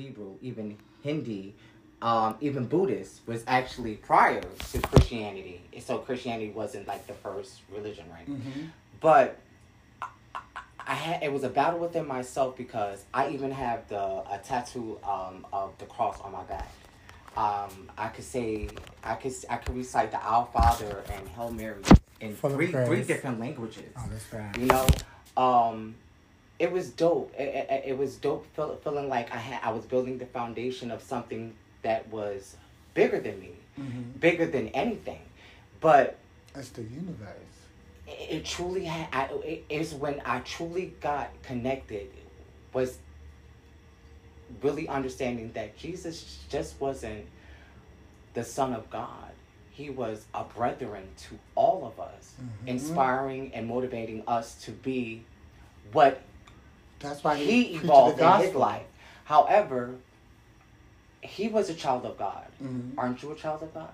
Hebrew, even Hindi, um, even Buddhist was actually prior to Christianity. So Christianity wasn't like the first religion, right? Mhm. But I, I- I had it was a battle within myself because I even have the a tattoo um, of the cross on my back. Um, I could say I could I could recite the Our Father and Hail Mary in Full three three different languages. Oh, that's right. You know, um, it was dope. It, it, it was dope. Feel, feeling like I had I was building the foundation of something that was bigger than me, Mhm. bigger than anything. But It's the universe. it, it truly had. I, it is when I truly got connected. Was really understanding that Jesus just wasn't the Son of God. He was a brethren to all of us, Mhm. inspiring and motivating us to be what That's why he preached evolved in his life. However, he was a child of God. Mhm. Aren't you a child of God?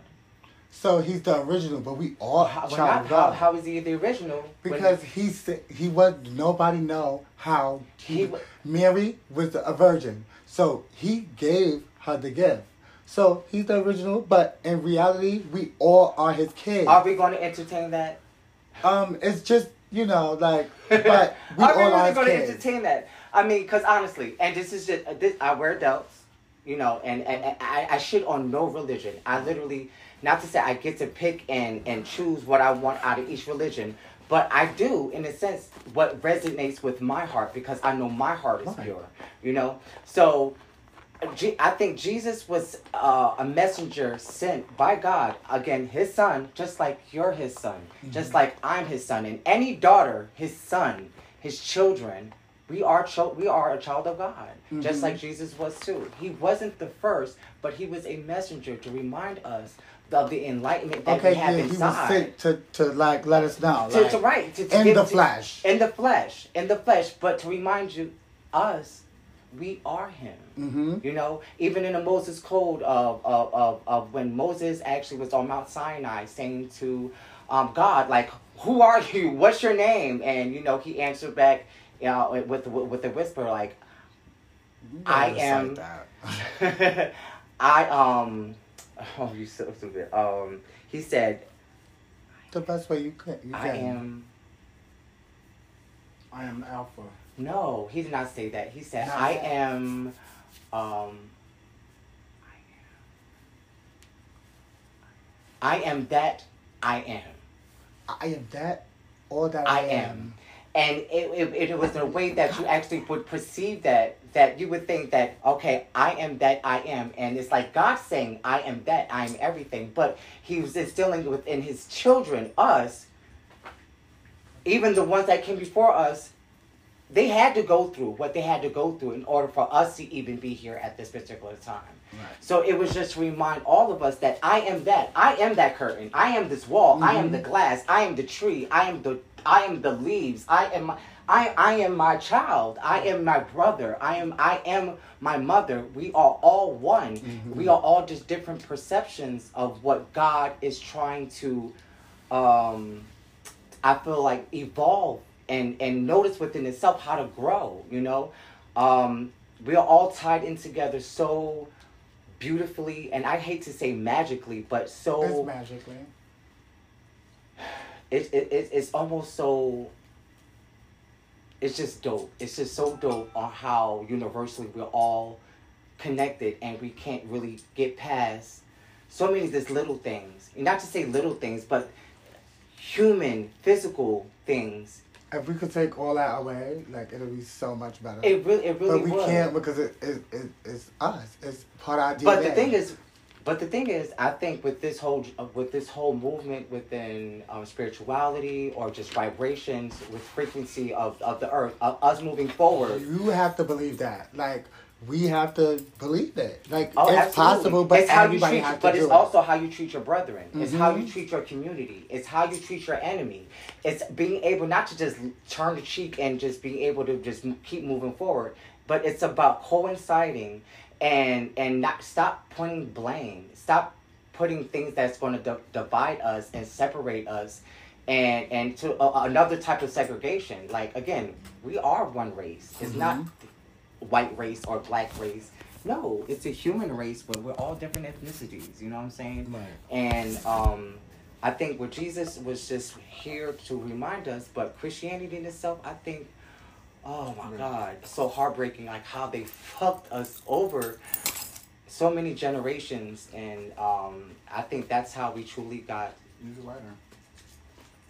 So he's the original, but we all How, child not, of how, God. how is he the original? because he said he was nobody know how He he, Mary was a virgin, so he gave her the gift. So he's the original, but in reality, we all are his kids. are we going to entertain that? Um, it's just you know like, but we all are really going to entertain that? I mean, because honestly, and this is just this, I wear delts, you know, and, and, and I, I shit on no religion. I literally, not to say I get to pick and and choose what I want out of each religion, but I do in a sense what resonates with my heart because I know my heart is Right. pure, you know. So. I think Jesus was uh, a messenger sent by God, again, his son, just like you're his son, just like I'm his son, and any daughter, his son, his children, we are chil- we are a child of God, just Mhm. like Jesus was too. He wasn't the first, but he was a messenger to remind us of the enlightenment that Okay, we have yeah, he was inside. sent to to like let us know, to, like, to right to, to in give- the flesh. in the flesh, in the flesh, but to remind you, us, we are him. hmm You know, even in the Moses Code of, of, of, of when Moses actually was on Mount Sinai saying to um, God, like, who are you? What's your name? And, you know, he answered back you know, with, with a whisper, like, I am- I, um, oh, you so stupid. Um, he said, the best way you could. You I can. am, I am Alpha. no, he did not say that. He said, Not I am, um, I am that I am. I am that, all that I I, am. And it, it, it was in a way that you actually would perceive that, that you would think that, okay, I am that I am. And it's like God saying, I am that, I am everything. But he was instilling within his children, us, even the ones that came before us, they had to go through what they had to go through in order for us to even be here at this particular time. Right. So it was just to remind all of us that I am that. I am that curtain. I am this wall. I am the glass. I am the tree. I am the I am the leaves. I am my I, I am my child. I am my brother. I am I am my mother. We are all one. We are all just different perceptions of what God is trying to um I feel like evolve and and notice within itself how to grow, you know? Um we are all tied in together so beautifully and I hate to say magically, but so It's magically. it, it, it it's almost so it's just dope it's just so dope on how universally we're all connected and we can't really get past so many of these little things and not to say little things but human physical things If we could take all that away, like it'll be so much better. it really it really but we would. can't because it, it, it it's us. It's part of our DNA. But the thing is, but the thing is, I think with this whole with this whole movement within um, spirituality or just vibrations with frequency of, of the earth, of us moving forward. you have to believe that. Like we have to believe it. Like Oh, it's absolutely. possible, but it's how you treat, has but it's it. also how you treat your brethren. It's how you Mhm. treat your community. It's how you treat your enemy. It's being able not to just turn the cheek and just being able to just keep moving forward, but it's about coinciding and and not stop pointing blame. Stop putting things that's going to di- divide us and separate us. And and to uh, another type of segregation, like again, we are one race. It's not Mhm. White race or black race. no, it's a human race, but we're all different ethnicities. You know what I'm saying? Right. And um, I think what Jesus was just here to remind us, but Christianity in itself, I think, oh my Right. God, so heartbreaking, like how they fucked us over so many generations. And um, I think that's how we truly got, Use a lighter.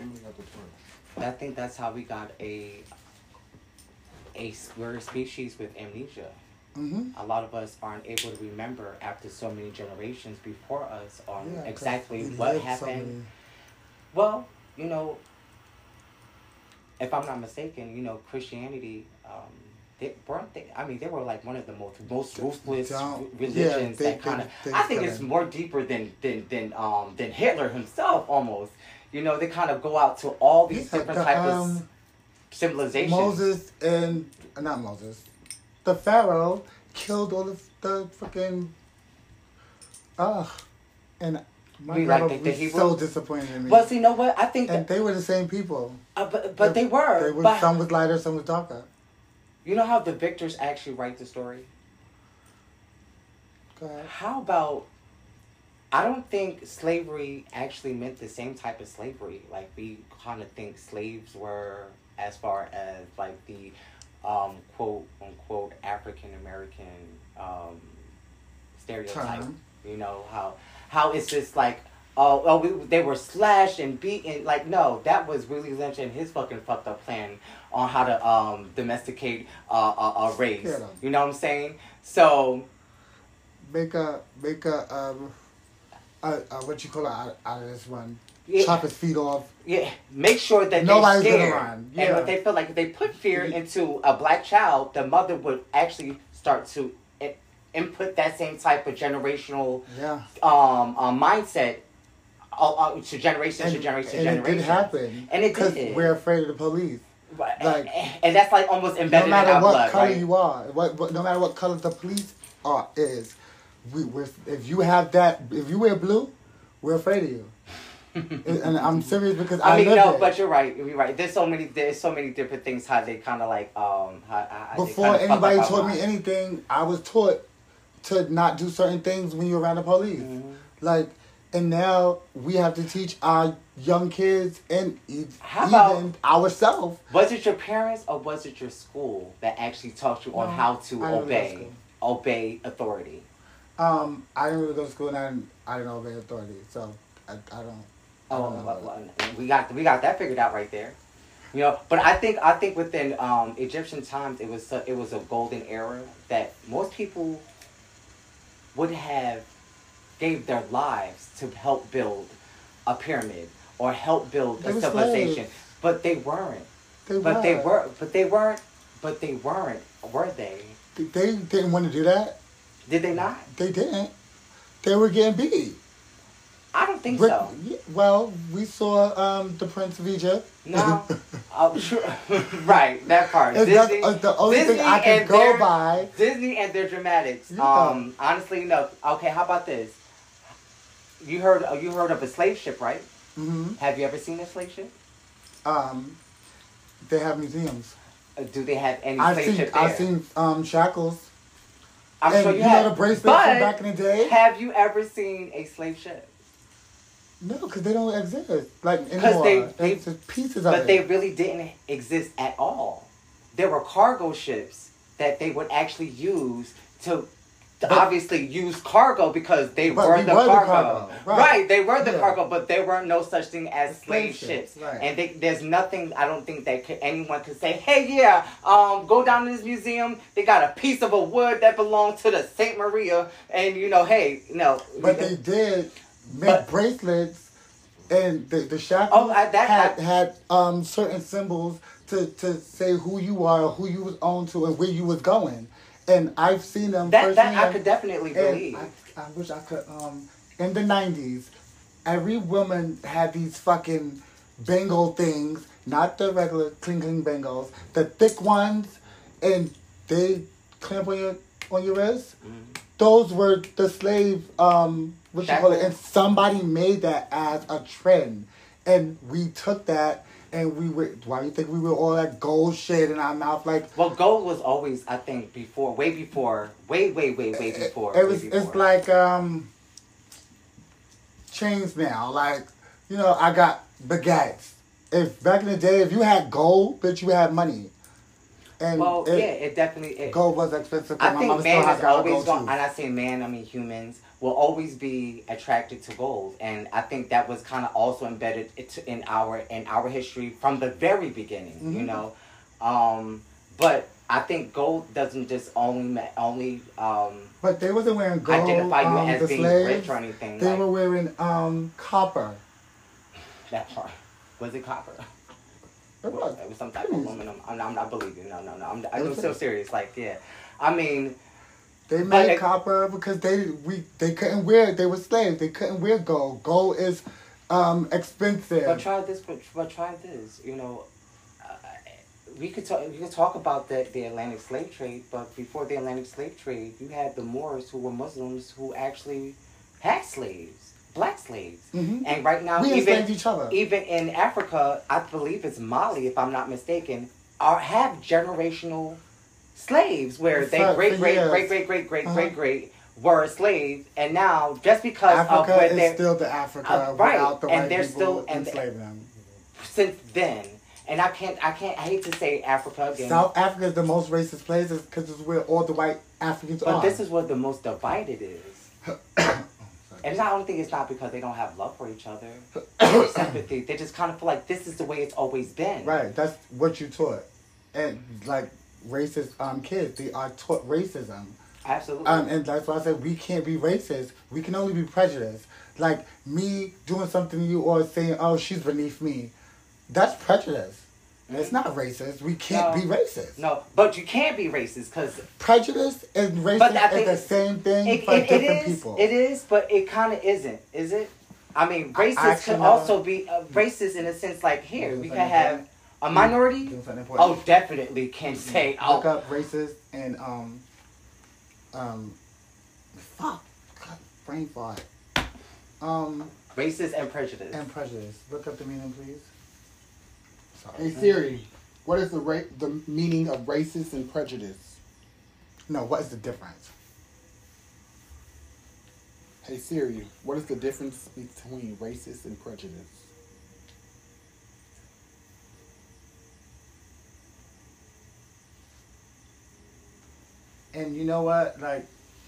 Emily got the torch. I think that's how we got a, a, we're a species with amnesia. Mm-hmm. a lot of us aren't able to remember after so many generations before us on Yeah, exactly what so happened. Well, you know, if I'm not mistaken, you know, Christianity, um, they weren't they, I mean, they were like one of the most most ruthless Don't- religions yeah, they- that kind of. I think it's him. more deeper than than than um than Hitler himself almost. You know, they kind of go out to all these Yeah, different the, types of civilizations. Moses and not Moses, the Pharaoh killed all the the freaking. Ugh, and my We like the- the so disappointed in me. But you know what? I think and that, they were the same people. uh, but but they were. They were but some was lighter, some was darker. you know how the victors actually write the story. Go ahead. How about I don't think slavery actually meant the same type of slavery. Like we kind of think slaves were as far as like the um, quote unquote African American um, stereotype. Term. You know how how is this like oh oh we, they were slashed and beaten. Like no, that was Willie Lynch and his fucking fucked up plan on how to um, domesticate uh, a, a race. Yeah. You know what I'm saying? So Make a make a um, a, a what you call it out, out of this one. Yeah. Chop his feet off. Yeah, make sure that Nobody's they're gonna scared. run. And Yeah. if they feel like if they put fear into a black child, the mother would actually start to input that same type of generational Yeah. um, um mindset uh, uh, to generation And, to generation and to it generation. did happen. And it Because did. we're afraid of the police. Right. like- and that's like almost embedded no matter what blood, color right? you are, what, what no matter what color the police are is, we if you have that if you wear blue, we're afraid of you. And, I'm serious because I, I mean, no, it. but you're right. You're right. There's so many. There's so many different things how they kind of like um. How, how before kinda fuck up anybody taught me anything, I was taught to not do certain things when you're around the police. Mm-hmm. Like, and now we have to teach our young kids and e- even ourselves. Was it your parents or was it your school that actually taught you on how to obey obey authority? Um, I didn't really go to school and I didn't, I didn't obey authority, so I, I don't. Oh, don't know. well, well, we got we got that figured out right there. You know, but I think I think within um, Egyptian times it was a, it was a golden era that most people would have gave their lives to help build a pyramid or help build They a civilization, slaves. but they weren't. They But they were. were. But they weren't. But they weren't. Were they? They didn't want to do that. Did they not? They didn't. They were getting beat. Don't think Rick- so. well, we saw um, the Prince of Egypt. No. oh, sure. right, that part. And that's, uh, the only thing I can go their- by. Disney and their dramatics. Yeah. Um, honestly, no. Okay, how about this? You heard uh, you heard of a slave ship, right? hmm Have you ever seen a slave ship? Um, they have museums. Uh, do they have any I've slave seen ship there? I've seen um, shackles. I'm and sure you, you have. know the bracelets but from back in the day. Have you ever seen a slave ship? No, because they don't exist like anymore. they- It's they- just pieces of But it. they really didn't exist at all. There were cargo ships that they would actually use to, to But- obviously use cargo because they were, we the, were the cargo. cargo, Right. right. they were the Yeah. cargo, but there weren't no such thing as slave slave ships. right. And they, there's nothing I don't think that could, anyone could say, hey, yeah, um, go down to this museum. They got a piece of a wood that belonged to the Saint Maria, and you know, hey, no. But they did make But- bracelets, and the the shackles Oh, I- that- had I- had um certain symbols to to say who you are, who you was on to, and where you was going. And I've seen them that that I could definitely believe. I, I wish I could. Um, in the nineties, every woman had these fucking bingo things, not the regular clinking cling bangles, the thick ones, and they clamp on your on your wrist. Mm-hmm. Those were the slave. Um, what you call it? And somebody made that as a trend, and we took that and we were. Why do you think we were all that gold shit in our mouth? Like Well, gold was always, I think, before, way before, way, way, way, way before. it was. It's like um. Chains now, like you know, I got baguettes. If back in the day, if you had gold, bitch, you had money. And Well, it- yeah, it definitely. It, gold was expensive. I my think man is always going. And I say man, I mean humans will always be attracted to gold, and I think that was kind of also embedded in our in our history from the very beginning. You Mhm. know, um, but I think gold doesn't just only only um, But they wasn't wearing gold. identify you um, as being slaves, rich or anything. They like were wearing um copper. that part. Was it copper? It was. It was some type of aluminum. I'm, I'm not believing. No, no, no. I'm, It I'm so serious. Like, yeah. I mean, They made copper because they we they couldn't wear it. They were slaves. They couldn't wear gold. Gold is um expensive. But try this. But, but try this. You know, uh, we could talk. We could talk about the the Atlantic slave trade. But before the Atlantic slave trade, you had the Moors who were Muslims who actually had slaves, black slaves. Mhm. And right now, we even each other. even in Africa, I believe it's Mali, if I'm not mistaken, are have generational slaves where they For- great great great great great great Uh-huh. great great were slaves, and now just because of Africa where is they're still the Africa Uh, right, without the and white they're people still- enslaving them. since then, and I can't I can't I hate to say Africa again, South Africa is the most racist place because it's where all the white Africans but are. But this is where the most divided is. And I don't think it's not because they don't have love for each other or sympathy. They just kind of feel like this is the way it's always been. right. That's what you taught, and like racist um kids, they are taught racism. Absolutely. Um, and that's why I said we can't be racist. We can only be prejudiced. Like me doing something to you or saying, "Oh, she's beneath me," that's prejudice. It's not racist. We can't No. be racist. No, but you can't be racist because Prejudice and racism I is the same thing it, for it, it different is. people. It is, but it kind of isn't, is it? I mean, I racist could never- also be uh, racist in a sense. Like here, we can have a minority. Doing something important. Oh, definitely can say. Look Oh, up racist and um um fuck God, brain fart. Um racist and prejudice. and prejudice. Look up the meaning, please. Sorry. Hey. Siri, what is the ra- the meaning of racist and prejudice? No, what is the difference? Hey Siri, what is the difference between racist and prejudice? And you know what? Like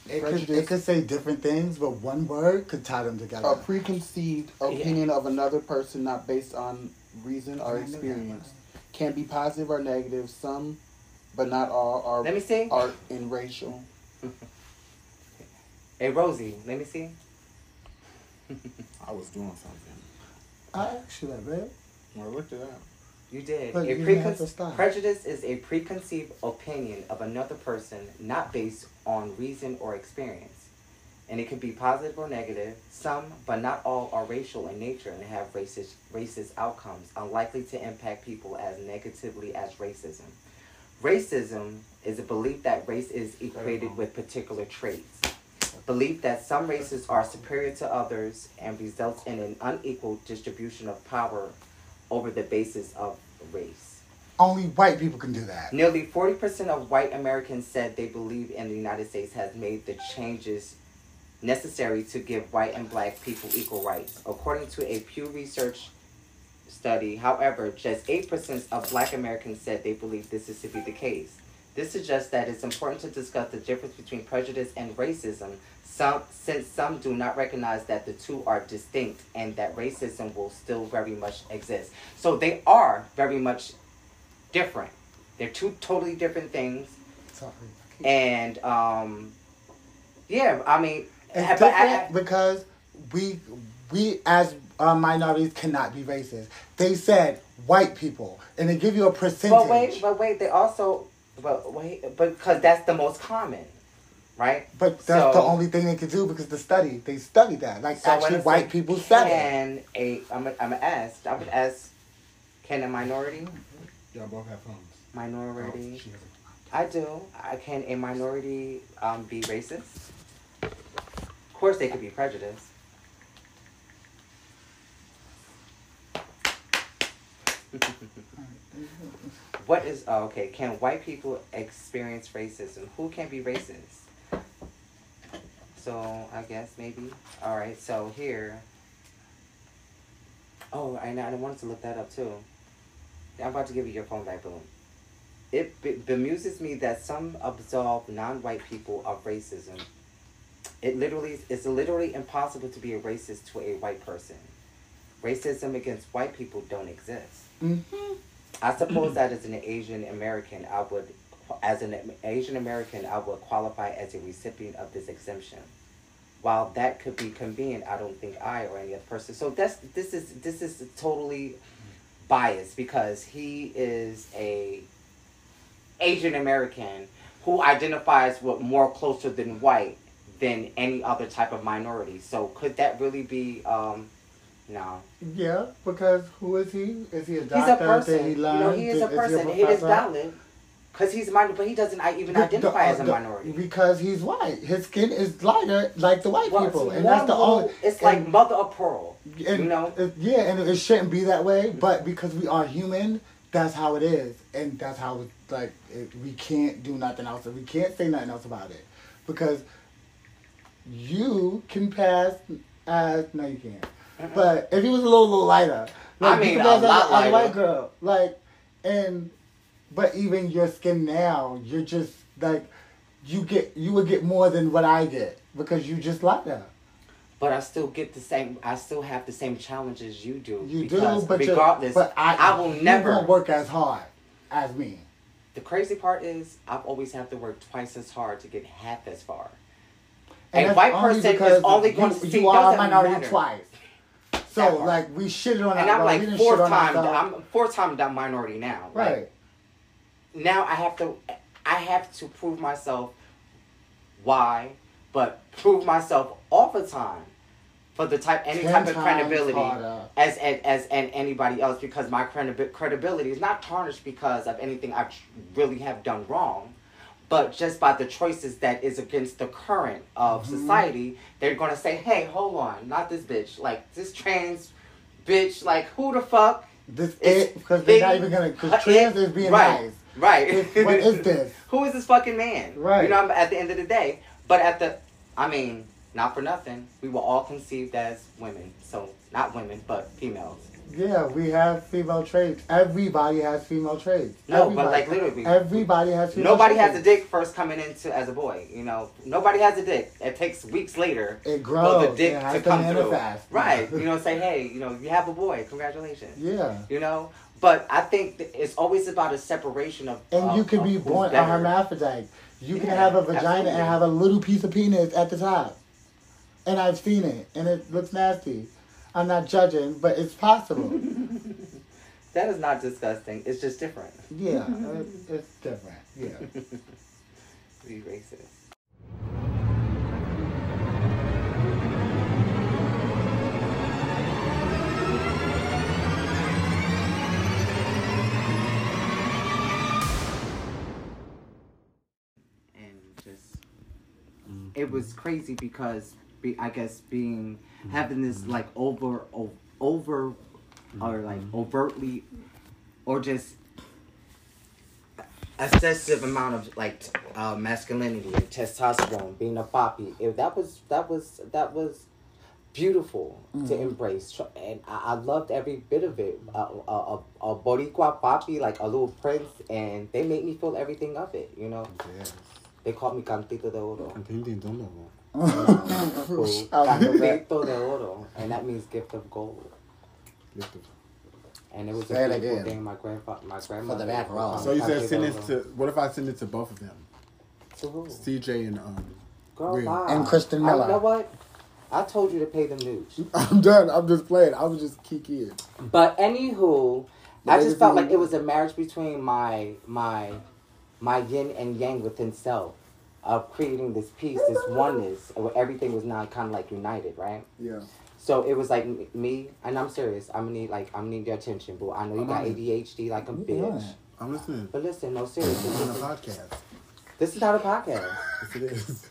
it could, it could say different things, but one word could tie them together. A preconceived opinion of another person not based on reason or I knew that experience can be positive or negative. Some, but not all, are Let me see. are in racial. Hey, Rosie, let me see. I was doing something. I asked you that, babe. I looked it up. You did. A you didn't have to precon- prejudice is a preconceived opinion of another person not based on reason or experience. And it can be positive or negative. Some, but not all, are racial in nature and have racist, racist outcomes, unlikely to impact people as negatively as racism. Racism is a belief that race is equated with particular traits. Belief that some races are superior to others and results in an unequal distribution of power over the basis of race. Only white people can do that. Nearly 40% of white Americans said they believe in the United States has made the changes necessary to give white and black people equal rights. According to a Pew Research study, however, just 8% of black Americans said they believe this is to be the case. This suggests that it's important to discuss the difference between prejudice and racism, some, since some do not recognize that the two are distinct and that racism will still very much exist. So they are very much different. They're two totally different things. Sorry. And um, yeah, I mean, It's but I- different because we we as uh, minorities cannot be racist. They said white people, and they give you a percentage. But wait, but wait, they also, but wait, because that's the most common, right? But that's the only thing they could do because the study they studied that. Like So actually, white like, people said it. Can a I'm gonna I'm gonna ask I would can a minority Y'all both have phones. minority? Oh, she has a- I do. I can a minority um, be racist? Of course, they could be prejudiced. what is oh, okay? Can white people experience racism? Who can be racist? So I guess maybe. All right. So here. Oh, and I wanted to look that up too. I'm about to give you your phone back, boom. It be- bemuses me that some absolve non-white people of racism. It literally it's literally impossible to be a racist to a white person. Racism against white people don't exist. Mm-hmm. I suppose that as an Asian American, I would, as an Asian American, I would qualify as a recipient of this exemption. While that could be convenient, I don't think I or any other person. So that's this is this is totally biased because he is a Asian American who identifies with more closer than white than any other type of minority. So could that really be? Um, no. Yeah, because who is he? Is he a He's doctor? a person. He you know, he is a person. he It is valid. Because he's minor, but he doesn't I even The- the- identify uh, as a the- minority. Because he's white. His skin is lighter like the white Well, people. And that's the only. It's like and- mother of pearl. and you know? it- yeah, and it shouldn't be that way, but because we are human, that's how it is, and that's how it's like it, we can't do nothing else, we can't say nothing else about it, because you can pass as no, you can't. But if he was a little, little lighter, I like, mean, you can a lot as a white girl, like, and but even your skin now, you're just like you get you would get more than what I get because you just lighter. But I still get the same. I still have the same challenges you do. You because do, but regardless, but I, I will never won't work as hard as me. The crazy part is, I've always have to work twice as hard to get half as far. And a white person is only going to see. You are a minority matter. twice. So like we shitted on our and our- I'm like didn't four shit time. I'm four time that minority now. Like, right. Now I have to I have to prove myself why, but prove myself all the time for the type any Ten type of credibility harder. as as as and anybody else because my credibi- credibility is not tarnished because of anything I really have done wrong. But just by the choices that is against the current of Mm-hmm. society, they're gonna say, "Hey, hold on, not this bitch, like this trans bitch, like who the fuck This is it because they're not even gonna because trans it- is being right, nice. Right. What is this? Who is this fucking man? Right. You know, at the end of the day. But at the, I mean, not for nothing, we were all conceived as women. So, not women, but females. Yeah, we have female traits. Everybody has female traits. No, but, Everybody. like, literally- everybody has female Nobody traits. has a dick first coming into as a boy. You know, nobody has a dick. It takes weeks later It for grows. the dick to to come through. manifest. Right. You know, say, hey, you know, you have a boy. Congratulations. Yeah. You know, but I think it's always about a separation of. And of- you can be born a hermaphrodite. You can have a vagina absolutely. and have a little piece of penis at the top. And I've seen it, and it looks nasty. I'm not judging, but it's possible. That is not disgusting. It's just different. yeah, it, it's different. Yeah. Be racist. It was crazy because be, I guess being having this like over o- over or like overtly or just excessive amount of like uh, masculinity and testosterone being a poppy if that was that was that was beautiful to embrace. And I, I loved every bit of it. A, a, a, a boricua poppy like a little prince and they made me feel everything of it you know? Yes. They called me cantito de oro Entendiendo. Cool. Shout out to that. Cantito de oro and that means gift of gold Lift it. and it was Say a it beautiful again. thing my grandfather my grandmother For the macaron. So you said send de it to. What if I send it to both of them? to who? CJ and um. Girl, Real. And Kristen I- Miller. you know what? I told you to pay them dues. I'm done. I'm just playing. I was just kikiing. But anywho, I just felt like it was a marriage between my my my yin and yang within self of creating this peace, this oneness, where everything was now kind of like united, right? Yeah. So it was like me, and I'm serious. I'm gonna need like I'm gonna need your attention, boo. I know you got I'm on it. ADHD like a You bitch, on. I'm listening. but listen, no It's seriously, on a this is, podcast. this is not a podcast. Yes, it is.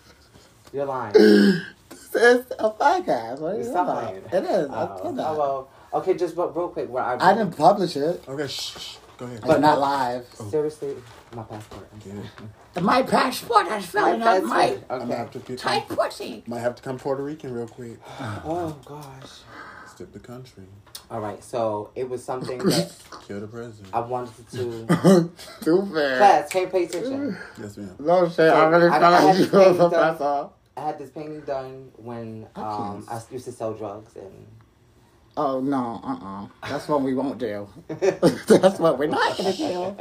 You're lying. It's a podcast. What are you Stop talking lying. about? It is. I Oh, told oh, that. well, okay, just but real quick, where I I didn't publish it. Okay, shh. Shh. Go ahead. It's not live. Seriously, my passport. Get it. My passport is filling My up my passport. I'm gonna Okay. have to get tight pussy. Might have to come Puerto Rican real quick. Oh gosh. Step the country. All right. So it was something that Kill the president. I wanted to. Stupid. Class, can't pay attention. yes, ma'am. No shit. I really I- felt I had you to pay was a them. professor. I had this painting done when um, I used to sell drugs and. Oh no, uh uh That's what we won't do. That's what we're not gonna do.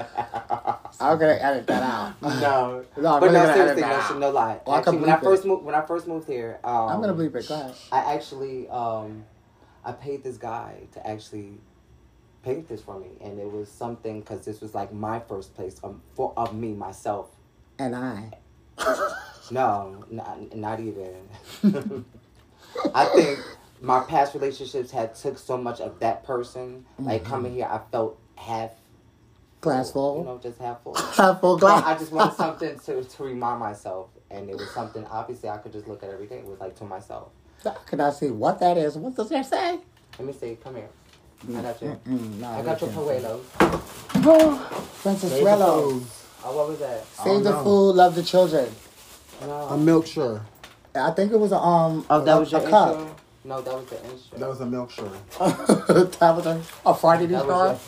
I'm gonna edit that out. No, No, I'm but really no, seriously, that no, shit, no lie. Well, I actually, when I first it. moved, when I first moved here, um, I'm gonna bleep it. Go ahead. I actually, um, I paid this guy to actually paint this for me, and it was something because this was like my first place um, for of me myself. And I. No, not, not even. I think my past relationships had took so much of that person. Like coming here, I felt half Glass full, full. You know, just half full. Half full But I just wanted something to, to remind myself, and it was something obviously I could just look at every day. It was like to myself. Can I see what that is? What does that say? Let me see. Come here. I got you. No, I got your can't. Puelos. Princess Save Rello. Oh, what was that? Save Oh, the no. food, love the children. No. A milk sure. I think it was a um. oh, that a, was your a cup. intro? No, that was the intro. That was a milk sure. Tabitha, a Friday That store. was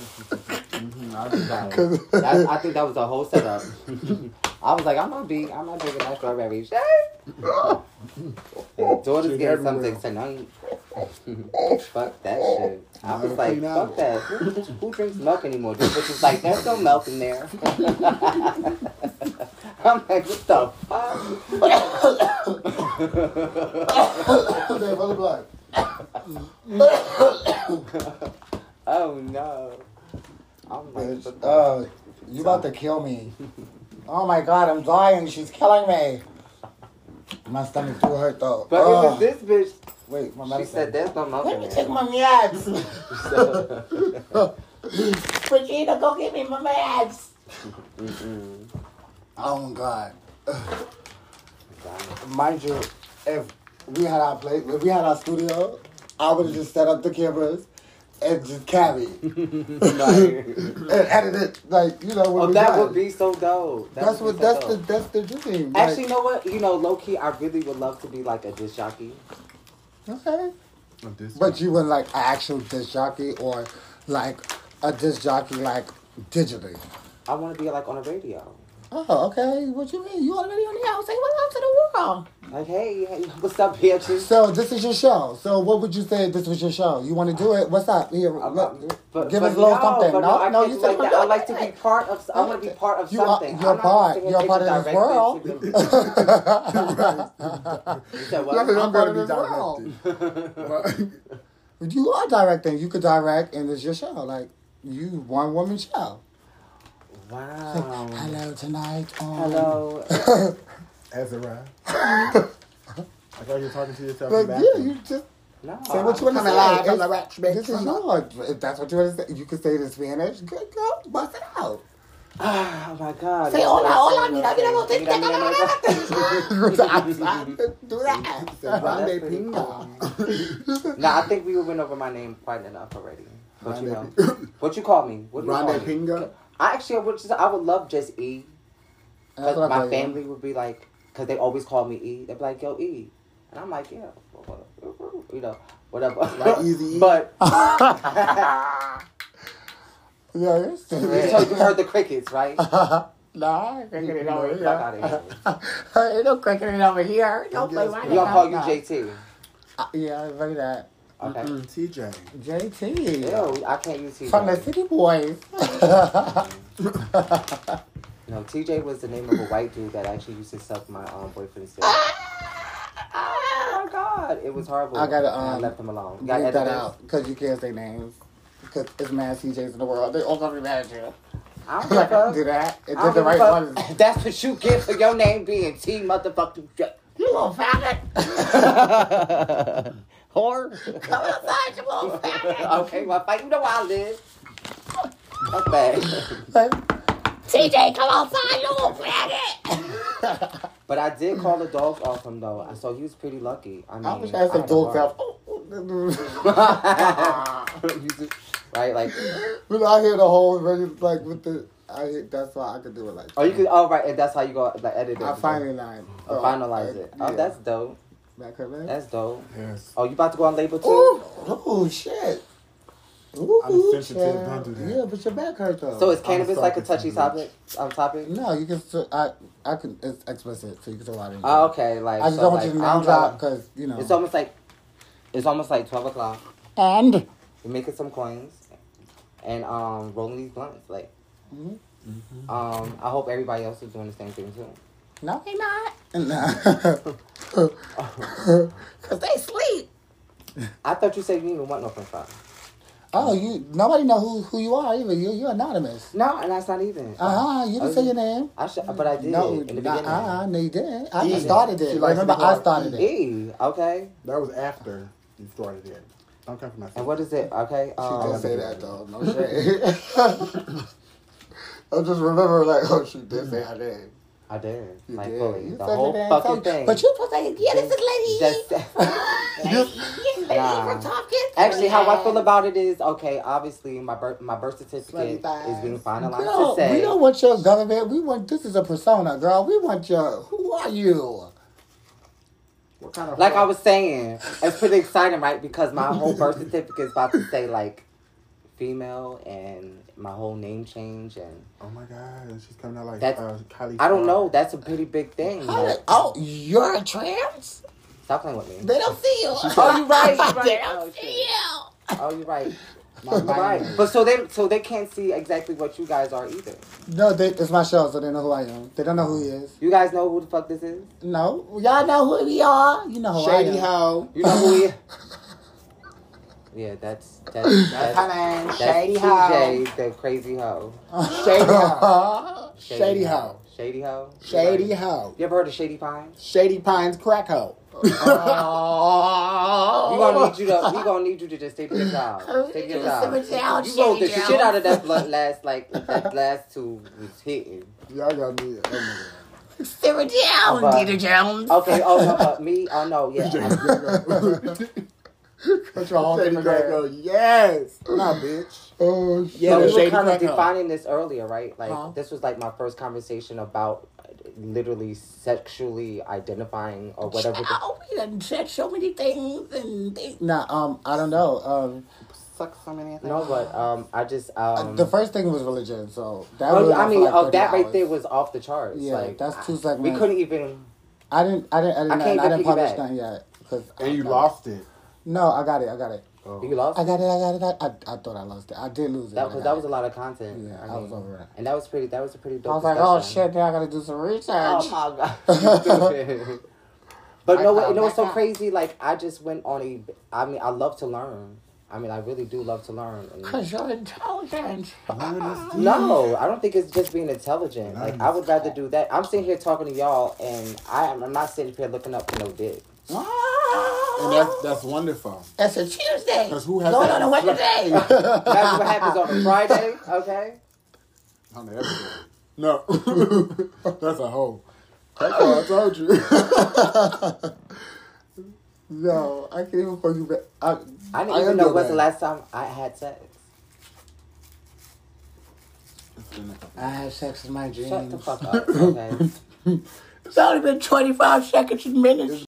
Mm-hmm. I was dying. That's, I think that was the whole setup. I was like, I'm gonna be, I'm not drinking that strawberry shit. And daughter's Shit getting everywhere. something tonight. fuck that shit. I was Nah, like, clean fuck out. that. Who, who drinks milk anymore? This bitch is like, there's no milk in there. I'm like, what the fuck? Full of blood. oh no. I'm like, Bitch, uh, you about to kill me. Oh my god, I'm dying. She's killing me. My stomach too hurt though. But it was this bitch. Wait, my She said there's no milk Let me take my meds. Regina, go get me my meds. Mm-mm. Oh my god. Mind you, if we had our place, if we had our studio, I would have just set up the cameras and just carry and edit it like you know. When Oh, that done. would be so dope. That That's what. be so That's the. dope. That's the dream. Actually, you know what? You know, low key, I really would love to be like a disc jockey. Okay. Of But you wouldn't like an actual disc jockey or like a disc jockey like digitally. I want to be like on a radio. Oh, okay. What you mean? You already on the out? Say what up to the world. Like, hey, hey what's up, bitches? So this is your show. So what would you say if this was your show? You want to do it? What's up? Here, I'm look, not- but, give but us a little no, something. But no, no, you said like. I like to be part of. I want to be part of You are- something. you're I'm part- you're part of this world. said what? I'm I'm part of this world. You are directing. You could direct, and it's your show. Like you, one woman show. Wow. Hello tonight. Um, Hello. Azariah. I thought you were talking to yourself But in the yeah, bathroom. you just No. say what you want to coming say. live from It's- the Ratch This is Bank. yours. If that's what you want to say, you can say it in Spanish. Good girl, bust it out. Oh my God. Say hola, hola, mira, mira, no te- Mira, mira, mira. Do that. Say Grande Pinga. Nah, I think we went over my name quite enough already. What you know? What you call me? What do you call Grande me? Pinga. I actually would just, I would love just E. Cause what I my call you. family would be like, cause they always call me E. They'd be like, "Yo, E," and I'm like, "Yeah, you know, whatever. Like Eazy-E? But Yeah, yes. so you heard the crickets, right? Nah, I ain't cracking it over Fuck here. Ain't no cracking it over here. Don't play my We gonna call you JT. Uh, yeah, look at that. Okay. Mm, TJ. JT. Ew, I can't use TJ. From the City Boys. No, TJ was the name of a white dude that actually used to suck my um, boyfriend's dick. Oh my god, it was horrible. I gotta, And I um, left him alone. You gotta that out because you can't say names. Because it's mad CJs in the world. They all gonna be mad at you. I don't give Like, a I do that. It did the right fuck. one. That's what you get for your name being T motherfucking. You little faggot. Whore. Come outside, you little faggot. okay, well, fight. You know where I live. That's bad. TJ, come outside, you little faggot. But I did call the dogs off him though, so he was pretty lucky. I mean, I wish I had some had dog to sounds. work. Oh, oh, right? Like, But I hear the whole version, like with the. I hear, that's why I could do it like. oh, you could. Oh, right. And that's how you go. Like, edit it. I finally line. Oh, finalize it. Oh, that's dope. Back her leg. That's dope. Yes. Oh, you about to go on label too? Ooh, oh shit. Ooh, I'm sensitive, child. don't do that. Yeah, but your back hurt though. So is cannabis like a touchy bitch. topic? Um, topic? no, you can. Still, I I can. It's explicit, so you can say what I didn't. Oh, okay. Like, I just so, don't want like, you to I name don't drop because you know. It's almost like, it's almost like twelve o'clock. and We're making some coins, and um, rolling these blunts. Like, Mhm. um, I hope everybody else is doing the same thing too. No, they not. Nah. Cause they sleep. I thought you said you didn't want no French fries. Oh, you. Nobody know who who you are either. You you're anonymous. No, and that's not even. Uh huh. You didn't Oh, say you- your name. I should, but I did No, in the nah, beginning. uh-uh, no, you didn't. I Yeah. started it. likes Remember, I called started it. E, okay. That was after you started it. Don't come for myself. And what is it? Okay. She Um, did say that though. No shade. I just remember like, oh, she did say her name. I did. You Like did. fully. You The whole fucking so- thing. But you supposed to say, yeah, this is lady. Just, Yes, lady Nah. from Tompkins. actually, how I feel about it is okay. Obviously, my birth my birth certificate is being finalized We don't, to say. we don't want your government. We want this is a persona, girl. We want your. Who are you? What kind of like I was saying, it's pretty exciting, right? Because my whole birth certificate is about to say like female and my whole name change and Oh my god, and she's coming out like That's- uh, Kylie. I don't know. That's a pretty big thing. How Like, oh, you're a trans? stop playing with me. They don't see you. Oh, you right. You right. they Oh, don't shit. see you. Oh, you're right. My Right, but so they so they can't see exactly what you guys are either. No, they, it's my show, so they know who I am. They don't know who he is. You guys know who the fuck this is? No, y'all know who we are. You know who I Shady am. hoe. You know who he? Yeah, that's that's that's, her that's Shady hoe. TJ, the crazy hoe. Shady hoe. Shady hoe. Shady hoe. You Shady hoe. You ever heard of Shady Pines? Shady Pines crack hoe. Oh. We gonna need you to. We gonna need you to just stay to your job. Stay to your job. Down, You rolled the shit out of that blunt last like that last two was hitting. Y'all got me. Oh down, But- Dita Jones. Okay. Oh no, but me. Oh no. Yeah. God. What's wrong Shady with crack that? Yes. Nah, bitch. Oh, shit. Yeah, we were kind of defining this earlier, right? Like Huh? this was like my first conversation about uh, literally sexually identifying or whatever. Oh, we done said so many things and things. Nah, um, I don't know. Um, Suck so many things. no, but um, I just um. the first thing was religion, so that oh, was. I mean, like oh, 30 that right there was off the charts. Yeah, like, that's two I- segments. We couldn't even. I didn't. I didn't. I didn't. I I, can't I didn't publish piggyback. nothing yet. Cause And you I- lost it. No, I got it. I got it. Oh. You lost. I got it. I got it. I, I, I thought I lost it. I did lose it. that because that was it. a lot of content. Yeah, I, I was over it. And that was pretty. That was a pretty dope. I was like, oh discussion. shit! Now I gotta do some research. Oh my god. but no, what you know what's so out. crazy? Like I just went on a. I mean, I love to learn. I mean, I really do love to learn. And Cause you're intelligent. no, I don't think it's just being intelligent. Like I would rather do that. I'm sitting here talking to y'all, and I am. I'm not sitting here looking up for no dick. And that's that's wonderful. That's a Tuesday. 'Cause who has Going that? on a Wednesday. That's what happens on a Friday. Okay. On the everyday. No. that's a hoe. That's what I told you. no, I can't even call you back. I, I didn't I even am know your when's the last time I had sex. I had sex with my dreams. Shut the fuck up. Okay. It's only been 25 seconds and minutes.